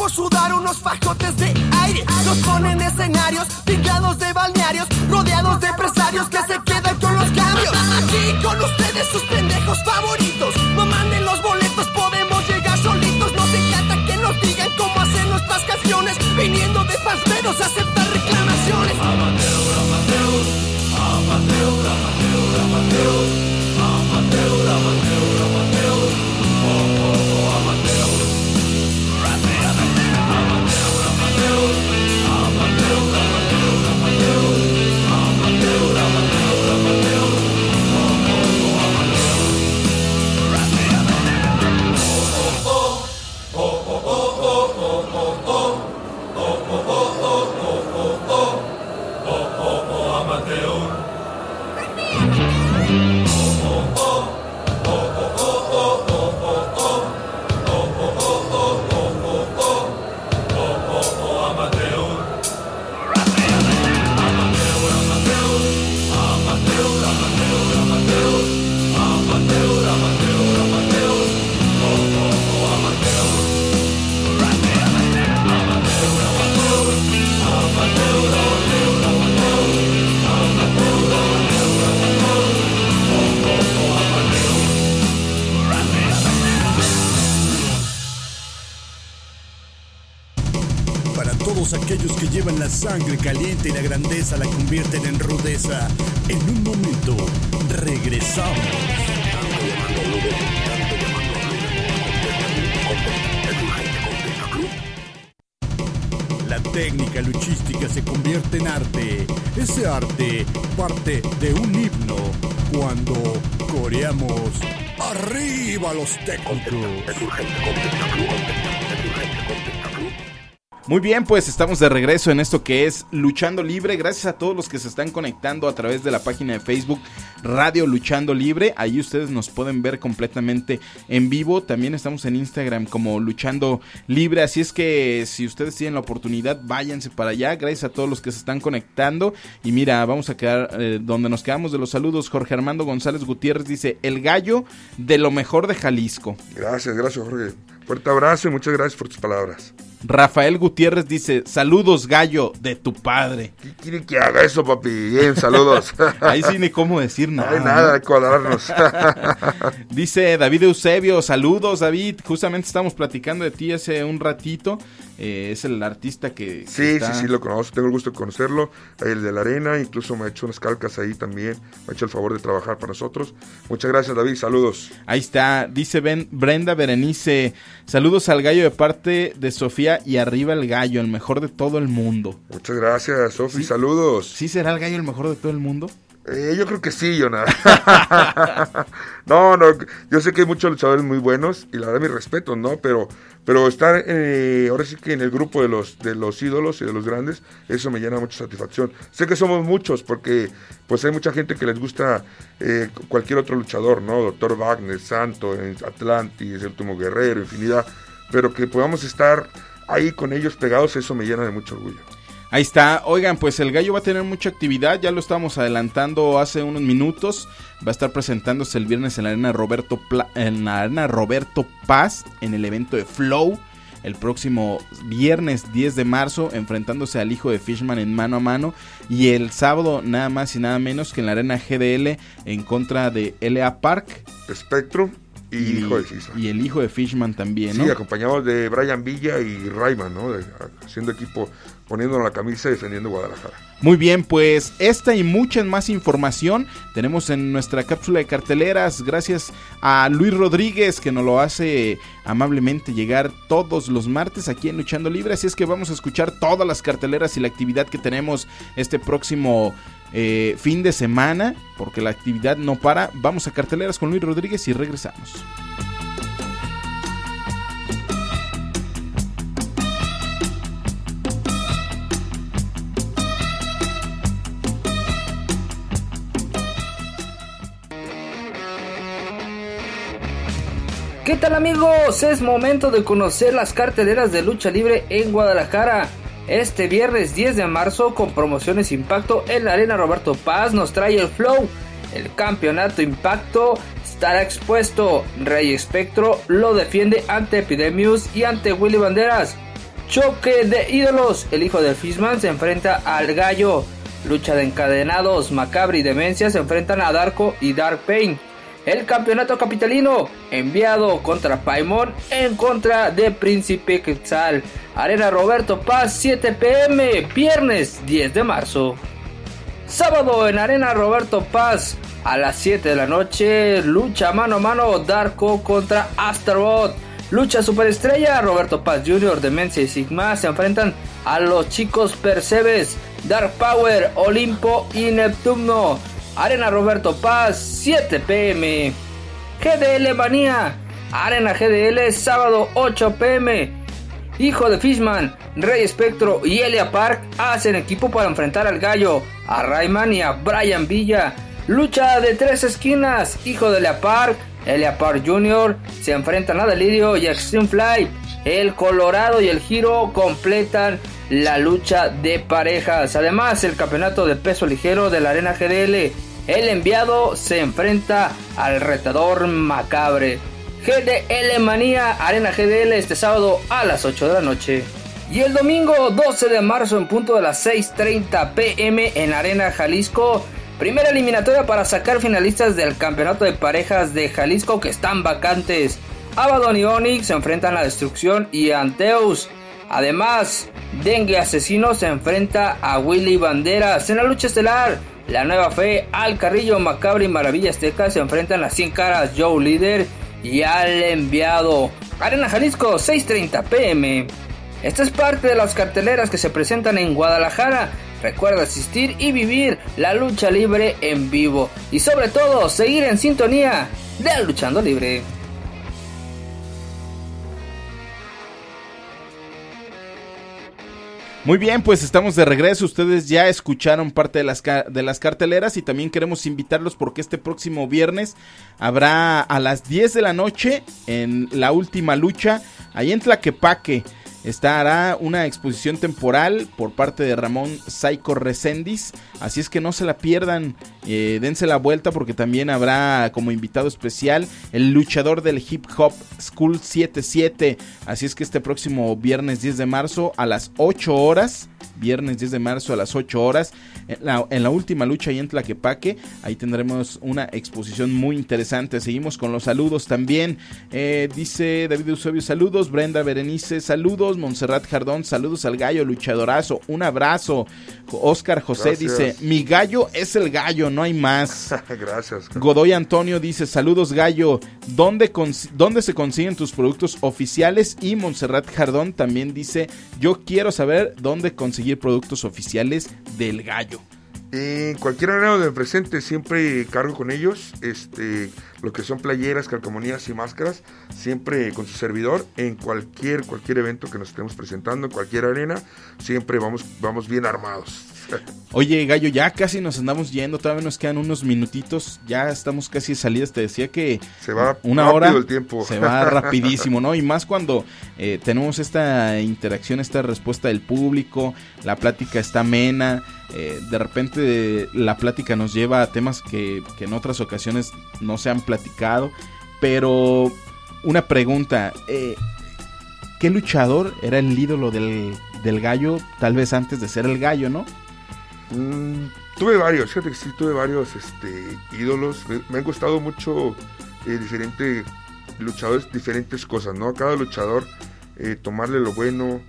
por sudar unos fajotes de aire. Nos ponen escenarios pintados de balnearios, rodeados de empresarios que se quedan con los cambios. Aquí con ustedes sus pendejos favoritos. No manden los boletos, podemos llegar solitos. Nos encanta que nos digan cómo hacer nuestras canciones. Viniendo de pasperos a aceptar reclamaciones. Para la grandeza la convierten en rudeza. En un momento, regresamos. La técnica luchística se convierte en arte. Ese arte parte de un himno cuando coreamos arriba los técnicos. Muy bien, pues estamos de regreso en esto que es Luchando Libre. Gracias a todos los que se están conectando a través de la página de Facebook Radio Luchando Libre. Ahí ustedes nos pueden ver completamente en vivo. También estamos en Instagram como Luchando Libre. Así es que si ustedes tienen la oportunidad, váyanse para allá. Gracias a todos los que se están conectando. Y mira, vamos a quedar eh, donde nos quedamos de los saludos. Jorge Armando González Gutiérrez dice, el gallo de lo mejor de Jalisco. Gracias, gracias Jorge. Fuerte abrazo y muchas gracias por tus palabras. Rafael Gutiérrez dice, saludos gallo de tu padre. ¿Qué quiere que haga eso, papi? Bien, saludos. (laughs) Ahí sí ni cómo decir No nada. hay nada de cuadrarnos. (laughs) (laughs) Dice David Eusebio, saludos David, justamente estamos platicando de ti hace un ratito, Eh, es el artista que... que Sí, está- sí, sí, lo conozco, tengo el gusto de conocerlo. El de la arena, incluso me ha hecho unas calcas ahí también. Me ha hecho el favor de trabajar para nosotros. Muchas gracias, David. Saludos. Ahí está, dice Ben- Brenda Berenice, saludos al gallo de parte de Sofía y arriba el gallo, el mejor de todo el mundo. Muchas gracias, Sofi. Saludos. ¿Sí será el gallo el mejor de todo el mundo? Eh, yo creo que sí, Jonah. (laughs) no, no, yo sé que hay muchos luchadores muy buenos y la verdad mi respeto, ¿no? Pero, pero estar eh, ahora sí que en el grupo de los, de los ídolos y de los grandes, eso me llena mucha satisfacción. Sé que somos muchos porque pues hay mucha gente que les gusta eh, cualquier otro luchador, ¿no? Doctor Wagner, Santo, Atlantis, El Último Guerrero, infinidad, pero que podamos estar ahí con ellos pegados, eso me llena de mucho orgullo. Ahí está. Oigan, pues el gallo va a tener mucha actividad. Ya lo estábamos adelantando hace unos minutos. Va a estar presentándose el viernes en la arena Roberto Pla- en la arena Roberto Paz en el evento de Flow. El próximo viernes 10 de marzo, enfrentándose al hijo de Fishman en mano a mano. Y el sábado, nada más y nada menos que en la arena GDL en contra de LA Park. Spectrum. Y, hijo de. Y el hijo de Fishman también, ¿no? Sí, acompañados de Brian Villa y Rayman, ¿no? De- haciendo equipo, poniéndonos la camisa y defendiendo Guadalajara. Muy bien, pues esta y mucha más información tenemos en nuestra cápsula de carteleras. Gracias a Luis Rodríguez que nos lo hace amablemente llegar todos los martes aquí en Luchando Libre. Así es que vamos a escuchar todas las carteleras y la actividad que tenemos este próximo eh, fin de semana, porque la actividad no para. Vamos a carteleras con Luis Rodríguez y regresamos. ¿Qué tal amigos? Es momento de conocer las carteleras de lucha libre en Guadalajara. Este viernes 10 de marzo con promociones Impacto en la Arena Roberto Paz nos trae el Flow. El campeonato Impacto estará expuesto. Rey Espectro lo defiende ante Epidemius y ante Willy Banderas. Choque de ídolos. El hijo de Fishman se enfrenta al gallo. Lucha de encadenados. Macabre y Demencia se enfrentan a Darko y Dark Pain. El campeonato capitalino enviado contra Paimon en contra de Príncipe Quetzal. Arena Roberto Paz 7 pm, viernes 10 de marzo. Sábado en Arena Roberto Paz a las 7 de la noche, lucha mano a mano Darko contra Astaroth. Lucha superestrella, Roberto Paz Jr., Demencia y Sigma se enfrentan a los chicos Percebes, Dark Power, Olimpo y Neptuno. Arena Roberto Paz, 7 pm. GDL Manía, Arena GDL, sábado 8 pm. Hijo de Fishman, Rey Espectro y Elia Park hacen equipo para enfrentar al gallo, a Rayman y a Brian Villa. Lucha de tres esquinas, Hijo de Elia Park, Elia Park Jr. se enfrentan a Delirio y Extreme Fly. El Colorado y el Giro completan la lucha de parejas. Además, el campeonato de peso ligero de la Arena GDL. El enviado se enfrenta al retador macabre. GDL Manía Arena GDL este sábado a las 8 de la noche. Y el domingo 12 de marzo en punto de las 6.30 pm en Arena Jalisco. Primera eliminatoria para sacar finalistas del campeonato de parejas de Jalisco que están vacantes. Abaddon y Onyx se enfrentan a Destrucción y Anteus. Además, Dengue Asesino se enfrenta a Willy Banderas en la lucha estelar. La Nueva Fe, Al Carrillo, Macabre y Maravilla Azteca se enfrentan a 100 caras Joe Líder y al enviado. Arena Jalisco, 6.30 pm. Esta es parte de las carteleras que se presentan en Guadalajara. Recuerda asistir y vivir la lucha libre en vivo. Y sobre todo, seguir en sintonía de Luchando Libre. Muy bien, pues estamos de regreso. Ustedes ya escucharon parte de las, de las carteleras y también queremos invitarlos porque este próximo viernes habrá a las 10 de la noche en la última lucha, ahí en Tlaquepaque. Estará una exposición temporal por parte de Ramón Saico Recendis. Así es que no se la pierdan. eh, dense la vuelta porque también habrá como invitado especial el luchador del hip hop School 77. Así es que este próximo viernes 10 de marzo a las 8 horas. Viernes 10 de marzo a las 8 horas. En la, última lucha ahí en Tlaquepaque. Ahí tendremos una exposición muy interesante. Seguimos con los saludos también. Eh, dice David Eusebio, saludos. Brenda Berenice, saludos. Montserrat Jardón, saludos al gallo luchadorazo. Un abrazo. Oscar José Gracias. dice, mi gallo es el gallo, no hay más. (laughs) Gracias. Godoy Antonio dice, saludos gallo, ¿dónde, ¿dónde se consiguen tus productos oficiales? Y Montserrat Jardón también dice, yo quiero saber dónde conseguir productos oficiales del gallo. En cualquier arena donde me presente siempre cargo con ellos este, lo que son playeras, calcomanías y máscaras, siempre con su servidor en cualquier cualquier evento que nos estemos presentando, en cualquier arena, siempre vamos vamos bien armados. Oye gallo, ya casi nos andamos yendo, todavía nos quedan unos minutitos, ya estamos casi de salidas, te decía que Se va una hora el tiempo. se va rapidísimo, ¿no? Y más cuando eh, tenemos esta interacción, esta respuesta del público, la plática está amena, eh, de repente la plática nos lleva a temas que, que en otras ocasiones no se han platicado, pero una pregunta, eh, ¿qué luchador era el ídolo del, del gallo, tal vez antes de ser el gallo, no? Mm, tuve varios, fíjate que sí, tuve varios este, ídolos. Me, me han gustado mucho eh, diferente luchadores diferentes cosas, ¿no? Cada luchador eh, tomarle lo bueno,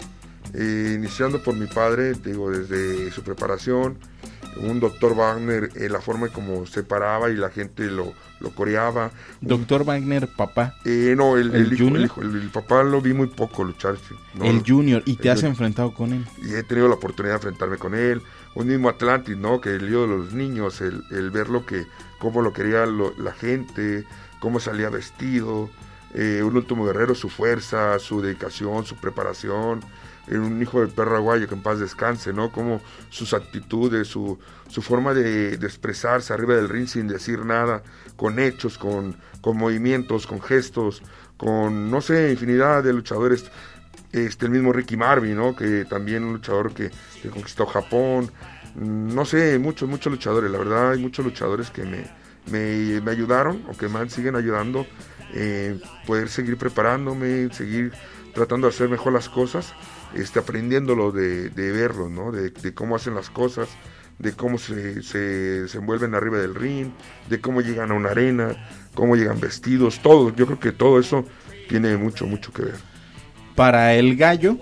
eh, iniciando por mi padre, digo, desde su preparación, un doctor Wagner, eh, la forma en cómo se paraba y la gente lo, lo coreaba. Doctor Wagner, papá. Eh, no, el, ¿El el hijo, el hijo, el- papá lo vi muy poco luchar. no, el Junior. ¿Y te has Junior. enfrentado con él? y he tenido la oportunidad de enfrentarme con él. Un mismo Atlantis, ¿no? Que el lío de los niños, el, ver lo que, cómo lo quería la gente, cómo salía vestido. eh, un último guerrero, su fuerza, su dedicación, su preparación. eh, un hijo del perro aguayo que en paz descanse, ¿no? Como sus actitudes, su, forma de, expresarse arriba del ring sin decir nada, con hechos, con movimientos, con gestos, con, no sé, infinidad de luchadores este el mismo Ricky Marvin, ¿no? Que también un luchador que, conquistó Japón. Mm, No sé, muchos, muchos luchadores. La verdad, hay muchos luchadores que me, me, me ayudaron o que me siguen ayudando eh, poder seguir preparándome, seguir tratando de hacer mejor las cosas, este, aprendiéndolo de, de verlos, ¿no? De, de cómo hacen las cosas, de cómo se, se, se envuelven arriba del ring, de cómo llegan a una arena, cómo llegan vestidos, todo. Yo creo que todo eso tiene mucho, mucho que ver. Para el gallo,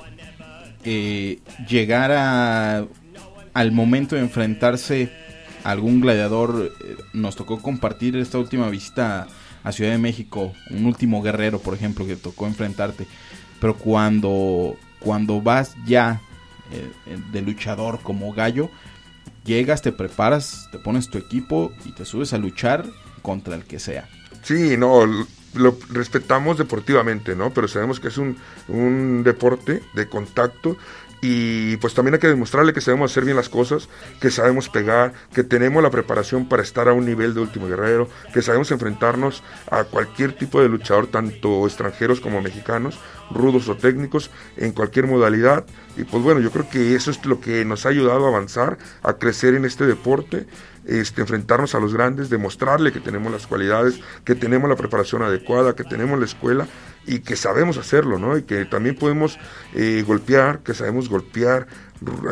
eh, llegar a, al momento de enfrentarse a algún gladiador, eh, nos tocó compartir esta última visita a Ciudad de México, un último guerrero, por ejemplo, que tocó enfrentarte. Pero cuando, cuando vas ya eh, de luchador como gallo, llegas, te preparas, te pones tu equipo y te subes a luchar contra el que sea. Sí, no, lo respetamos deportivamente, ¿no? Pero sabemos que es un, un deporte de contacto y pues también hay que demostrarle que sabemos hacer bien las cosas, que sabemos pegar, que tenemos la preparación para estar a un nivel de último guerrero, que sabemos enfrentarnos a cualquier tipo de luchador, tanto extranjeros como mexicanos, rudos o técnicos, en cualquier modalidad. Y pues bueno, yo creo que eso es lo que nos ha ayudado a avanzar, a crecer en este deporte este, enfrentarnos a los grandes, demostrarle que tenemos las cualidades, que tenemos la preparación adecuada, que tenemos la escuela y que sabemos hacerlo, ¿no? Y que también podemos eh, golpear, que sabemos golpear,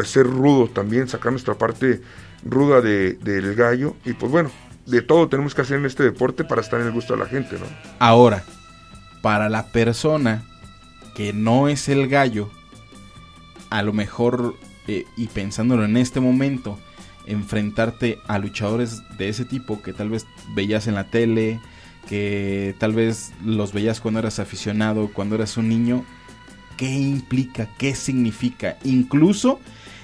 ser rudo también, sacar nuestra parte ruda de- del gallo. Y pues bueno, de todo tenemos que hacer en este deporte para estar en el gusto de la gente, ¿no? Ahora, para la persona que no es el gallo, a lo mejor, eh, y pensándolo en este momento, enfrentarte a luchadores de ese tipo que tal vez veías en la tele, que tal vez los veías cuando eras aficionado, cuando eras un niño, ¿qué implica? ¿Qué significa? Incluso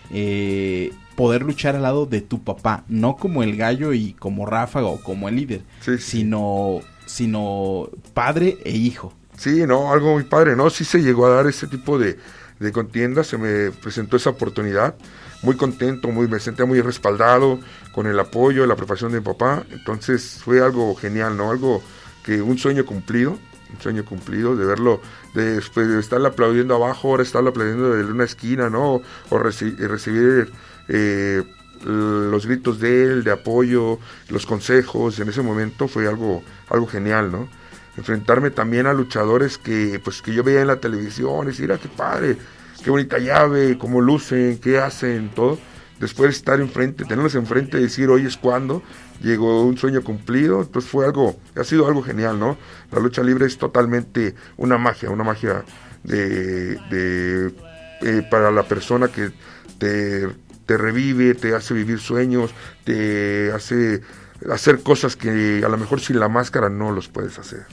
eh, poder luchar al lado de tu papá, no como el gallo y como Ráfaga o como el líder, Sí, sí. sino, sino padre e hijo. Sí, no, algo muy padre, ¿no? Sí se llegó a dar ese tipo de, de contienda, se me presentó esa oportunidad, muy contento, muy, me sentía muy respaldado con el apoyo, la preparación de mi papá, entonces fue algo genial, ¿no? Algo que un sueño cumplido, un sueño cumplido de verlo, de, después de estarle aplaudiendo abajo, ahora estarle aplaudiendo desde una esquina, ¿no? O y recibir eh, los gritos de él, de apoyo, los consejos, en ese momento fue algo, algo genial, ¿no? Enfrentarme también a luchadores que pues que yo veía en la televisión, decir, ah, qué padre, qué bonita llave, cómo lucen, qué hacen, todo. Después de estar enfrente, tenerlos enfrente y decir, hoy es cuando, llegó un sueño cumplido, entonces fue algo, ha sido algo genial, ¿no? La lucha libre es totalmente una magia, una magia de, de eh, para la persona que te, te revive, te hace vivir sueños, te hace hacer cosas que a lo mejor sin la máscara no los puedes hacer.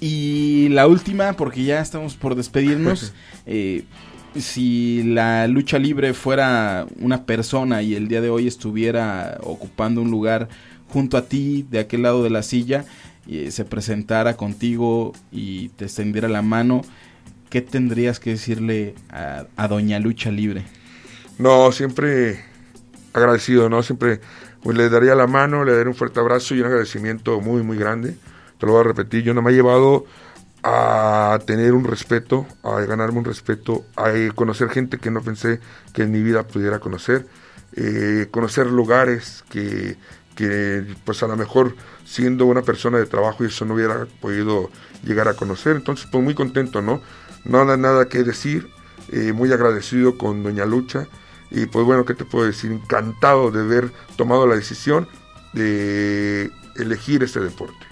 Y la última, porque ya estamos por despedirnos. (laughs) eh, si la lucha libre fuera una persona y el día de hoy estuviera ocupando un lugar junto a ti, de aquel lado de la silla, y se presentara contigo y te extendiera la mano, ¿qué tendrías que decirle a, a Doña Lucha Libre? No, siempre agradecido, ¿no? Siempre pues, le daría la mano, le daría un fuerte abrazo y un agradecimiento muy, muy grande. Te lo voy a repetir, yo no me ha llevado a tener un respeto, a ganarme un respeto, a conocer gente que no pensé que en mi vida pudiera conocer, eh, conocer lugares que, que, pues a lo mejor siendo una persona de trabajo y eso no hubiera podido llegar a conocer. Entonces, pues muy contento, ¿no? No nada, nada que decir, eh, muy agradecido con Doña Lucha y pues bueno, ¿qué te puedo decir? Encantado de haber tomado la decisión de elegir este deporte.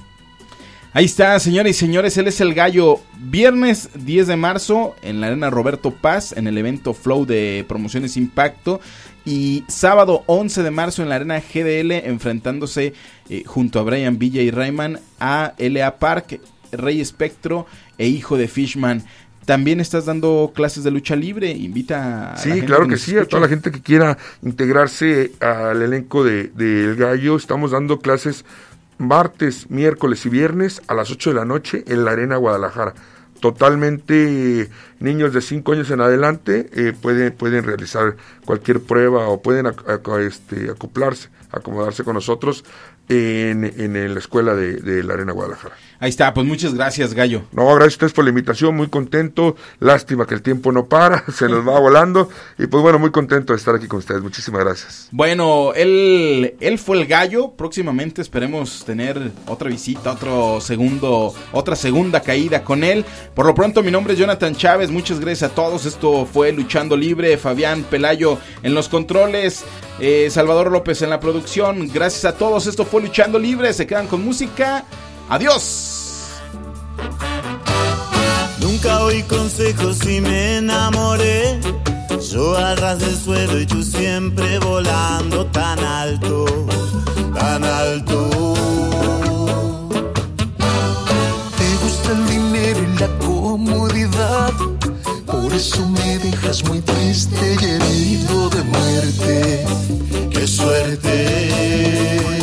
Ahí está, señoras y señores, él es el gallo. Viernes 10 de marzo en la arena Roberto Paz, en el evento Flow de Promociones Impacto. Y sábado 11 de marzo en la arena GDL, enfrentándose eh, junto a Brian Villa y Rayman a LA Park, Rey Espectro e Hijo de Fishman. También estás dando clases de lucha libre, invita a... Sí, la gente claro que sí, a toda la gente que quiera integrarse al elenco de, de El Gallo, estamos dando clases martes, miércoles y viernes a las 8 de la noche en la Arena Guadalajara. Totalmente eh, niños de 5 años en adelante eh, pueden, pueden realizar cualquier prueba o pueden este, acoplarse, acomodarse con nosotros en, en la escuela de, de la Arena Guadalajara. Ahí está, pues muchas gracias, gallo. No, gracias a ustedes por la invitación, muy contento. Lástima que el tiempo no para, (laughs) se nos va volando. Y pues bueno, muy contento de estar aquí con ustedes. Muchísimas gracias. Bueno, él, él fue el gallo. Próximamente esperemos tener otra visita, otro segundo, otra segunda caída con él. Por lo pronto, mi nombre es Jonathan Chávez. Muchas gracias a todos. Esto fue Luchando Libre. Fabián Pelayo en los controles. Eh, Salvador López en la producción. Gracias a todos. Esto fue Luchando Libre. Se quedan con música. Adiós. Nunca oí consejos y me enamoré. Yo al ras del suelo y tú siempre volando tan alto, tan alto. Te gusta el dinero y la comodidad. Por eso me dejas muy triste y herido de muerte. Qué suerte.